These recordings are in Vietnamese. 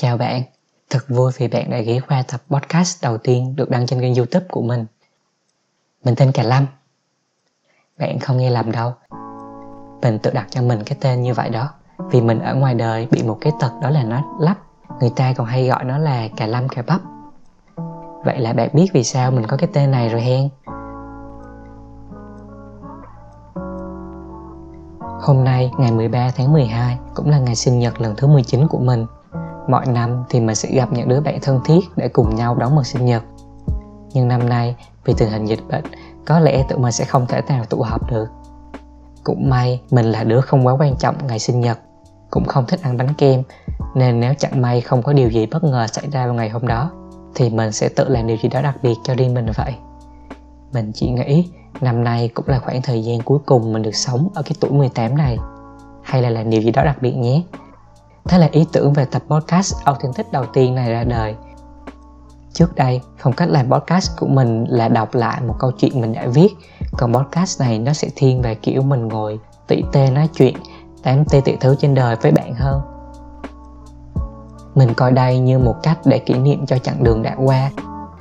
Chào bạn, thật vui vì bạn đã ghé qua tập podcast đầu tiên được đăng trên kênh youtube của mình. Mình tên Cà Lâm. Bạn không nghe lầm đâu. Mình tự đặt cho mình cái tên như vậy đó vì mình ở ngoài đời bị một cái tật đó là nó lắp. Người ta còn hay gọi nó là Cà Lâm Cà Bắp. Vậy là bạn biết vì sao mình có cái tên này rồi hen? Hôm nay, ngày 13 tháng 12, cũng là ngày sinh nhật lần thứ 19 của mình mọi năm thì mình sẽ gặp những đứa bạn thân thiết để cùng nhau đón mừng sinh nhật. Nhưng năm nay, vì tình hình dịch bệnh, có lẽ tụi mình sẽ không thể nào tụ họp được. Cũng may, mình là đứa không quá quan trọng ngày sinh nhật, cũng không thích ăn bánh kem, nên nếu chẳng may không có điều gì bất ngờ xảy ra vào ngày hôm đó, thì mình sẽ tự làm điều gì đó đặc biệt cho riêng mình vậy. Mình chỉ nghĩ năm nay cũng là khoảng thời gian cuối cùng mình được sống ở cái tuổi 18 này. Hay là làm điều gì đó đặc biệt nhé. Thế là ý tưởng về tập podcast Authentic đầu tiên này ra đời. Trước đây, phong cách làm podcast của mình là đọc lại một câu chuyện mình đã viết, còn podcast này nó sẽ thiên về kiểu mình ngồi tỉ tê nói chuyện, tám tê tị thứ trên đời với bạn hơn. Mình coi đây như một cách để kỷ niệm cho chặng đường đã qua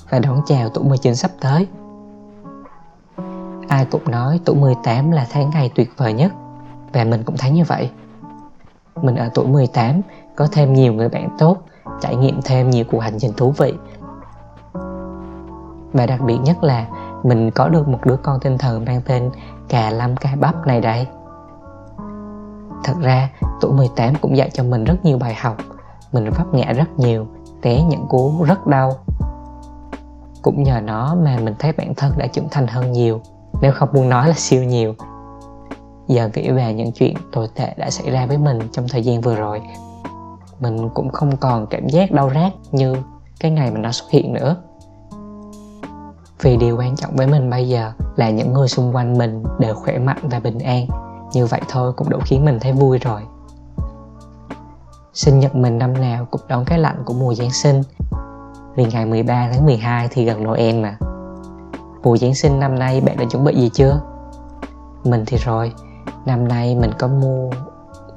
và đón chào tuổi 19 sắp tới. Ai cũng nói tuổi 18 là tháng ngày tuyệt vời nhất và mình cũng thấy như vậy mình ở tuổi 18 có thêm nhiều người bạn tốt, trải nghiệm thêm nhiều cuộc hành trình thú vị. Và đặc biệt nhất là mình có được một đứa con tinh thần mang tên Cà Lâm Cà Bắp này đây. Thật ra, tuổi 18 cũng dạy cho mình rất nhiều bài học. Mình vấp ngã rất nhiều, té những cú rất đau. Cũng nhờ nó mà mình thấy bản thân đã trưởng thành hơn nhiều, nếu không muốn nói là siêu nhiều giờ nghĩ về những chuyện tồi tệ đã xảy ra với mình trong thời gian vừa rồi. Mình cũng không còn cảm giác đau rát như cái ngày mà nó xuất hiện nữa. Vì điều quan trọng với mình bây giờ là những người xung quanh mình đều khỏe mạnh và bình an. Như vậy thôi cũng đủ khiến mình thấy vui rồi. Sinh nhật mình năm nào cũng đón cái lạnh của mùa Giáng sinh. Vì ngày 13 tháng 12 thì gần Noel mà. Mùa Giáng sinh năm nay bạn đã chuẩn bị gì chưa? Mình thì rồi, năm nay mình có mua,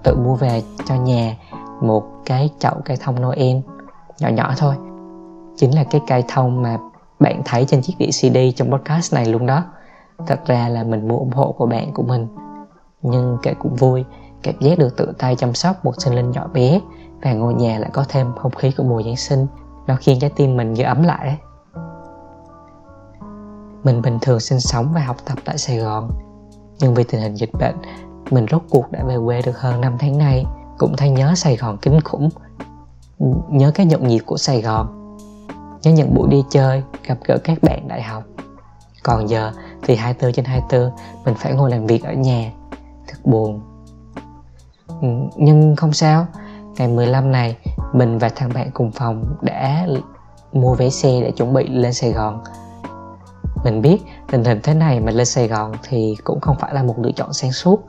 tự mua về cho nhà một cái chậu cây thông Noel, nhỏ nhỏ thôi. Chính là cái cây thông mà bạn thấy trên chiếc đĩa CD trong podcast này luôn đó. Thật ra là mình mua ủng hộ của bạn của mình, nhưng kệ cũng vui cảm giác được tự tay chăm sóc một sinh linh nhỏ bé và ngôi nhà lại có thêm không khí của mùa Giáng sinh, nó khiến trái tim mình như ấm lại. Đấy mình bình thường sinh sống và học tập tại Sài Gòn nhưng vì tình hình dịch bệnh, mình rốt cuộc đã về quê được hơn 5 tháng nay, cũng thấy nhớ Sài Gòn kinh khủng. Nhớ cái nhộn nhịp của Sài Gòn, nhớ những buổi đi chơi, gặp gỡ các bạn đại học. Còn giờ thì 24 trên 24 mình phải ngồi làm việc ở nhà. Thật buồn. Ừ, nhưng không sao. Ngày 15 này, mình và thằng bạn cùng phòng đã mua vé xe để chuẩn bị lên Sài Gòn. Mình biết tình hình thế này mà lên Sài Gòn thì cũng không phải là một lựa chọn sáng suốt.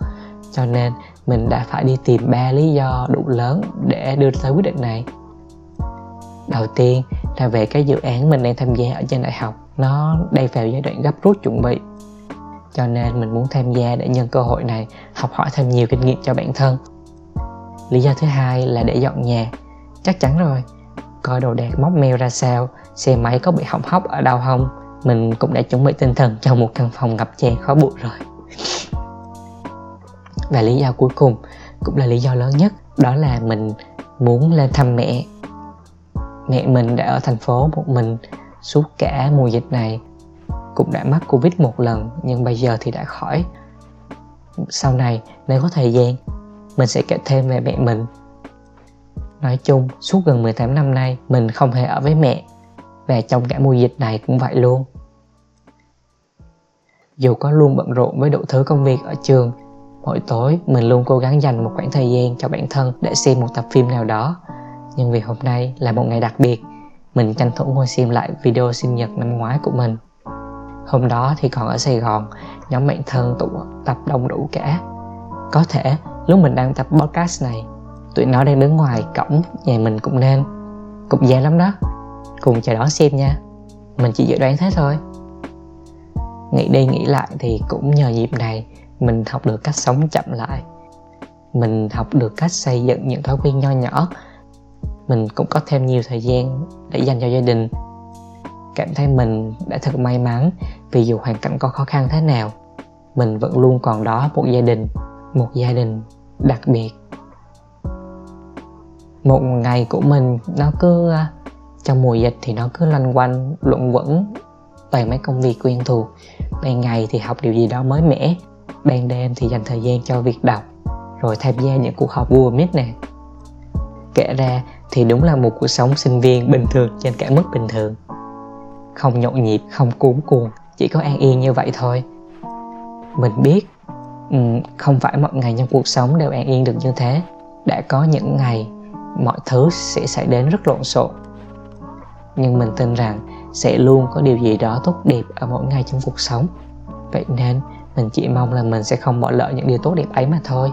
Cho nên mình đã phải đi tìm ba lý do đủ lớn để đưa tới quyết định này. Đầu tiên là về cái dự án mình đang tham gia ở trên đại học, nó đang vào giai đoạn gấp rút chuẩn bị. Cho nên mình muốn tham gia để nhân cơ hội này học hỏi thêm nhiều kinh nghiệm cho bản thân. Lý do thứ hai là để dọn nhà. Chắc chắn rồi. Coi đồ đạc móc mèo ra sao? Xe máy có bị hỏng hóc ở đâu không? Mình cũng đã chuẩn bị tinh thần cho một căn phòng ngập tràn khó bụi rồi. Và lý do cuối cùng cũng là lý do lớn nhất, đó là mình muốn lên thăm mẹ. Mẹ mình đã ở thành phố một mình suốt cả mùa dịch này, cũng đã mắc covid một lần, nhưng bây giờ thì đã khỏi. Sau này, nếu có thời gian, mình sẽ kể thêm về mẹ mình. Nói chung, suốt gần 18 năm nay, mình không hề ở với mẹ. Và trong cả mùa dịch này cũng vậy luôn dù có luôn bận rộn với đủ thứ công việc ở trường, mỗi tối mình luôn cố gắng dành một khoảng thời gian cho bản thân để xem một tập phim nào đó. Nhưng vì hôm nay là một ngày đặc biệt, mình tranh thủ ngồi xem lại video sinh nhật năm ngoái của mình. Hôm đó thì còn ở sài gòn, nhóm bạn thân tụ tập đông đủ cả. Có thể lúc mình đang tập podcast này, tụi nó đang đứng ngoài cổng nhà mình cũng nên. Cũng dễ lắm đó. Cùng chờ đón xem nha. Mình chỉ dự đoán thế thôi nghĩ đi nghĩ lại thì cũng nhờ dịp này mình học được cách sống chậm lại. Mình học được cách xây dựng những thói quen nho nhỏ. Mình cũng có thêm nhiều thời gian để dành cho gia đình. Cảm thấy mình đã thật may mắn vì dù hoàn cảnh có khó khăn thế nào, mình vẫn luôn còn đó một gia đình, một gia đình đặc biệt. Một ngày của mình nó cứ à, trong mùa dịch thì nó cứ loanh quanh, luẩn quẩn toàn mấy công việc quen thuộc. Ban ngày thì học điều gì đó mới mẻ, ban đêm thì dành thời gian cho việc đọc, rồi tham gia những cuộc họp Google Meet nè. Kể ra thì đúng là một cuộc sống sinh viên bình thường trên cả mức bình thường. Không nhộn nhịp, không cuốn cuồng, chỉ có an yên như vậy thôi. Mình biết ừ, không phải mọi ngày trong cuộc sống đều an yên được như thế. Đã có những ngày, mọi thứ sẽ xảy đến rất lộn xộn. Nhưng mình tin rằng sẽ luôn có điều gì đó tốt đẹp ở mỗi ngày trong cuộc sống. Vậy nên mình chỉ mong là mình sẽ không bỏ lỡ những điều tốt đẹp ấy mà thôi.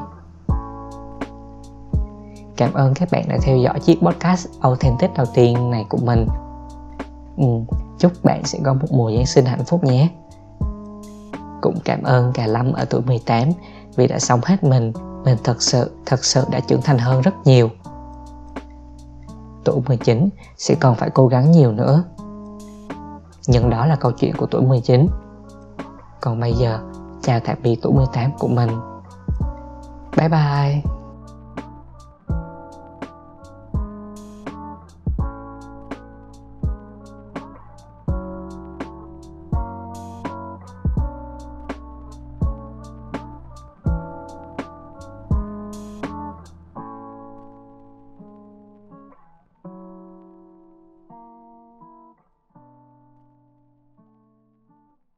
Cảm ơn các bạn đã theo dõi chiếc podcast authentic đầu tiên này của mình. Ừ, chúc bạn sẽ có một mùa Giáng sinh hạnh phúc nhé. Cũng cảm ơn cả Lâm ở tuổi 18 vì đã sống hết mình. Mình thật sự thật sự đã trưởng thành hơn rất nhiều. Tuổi 19 sẽ còn phải cố gắng nhiều nữa nhưng đó là câu chuyện của tuổi 19 còn bây giờ chào tạm biệt tuổi 18 của mình. Bye bye.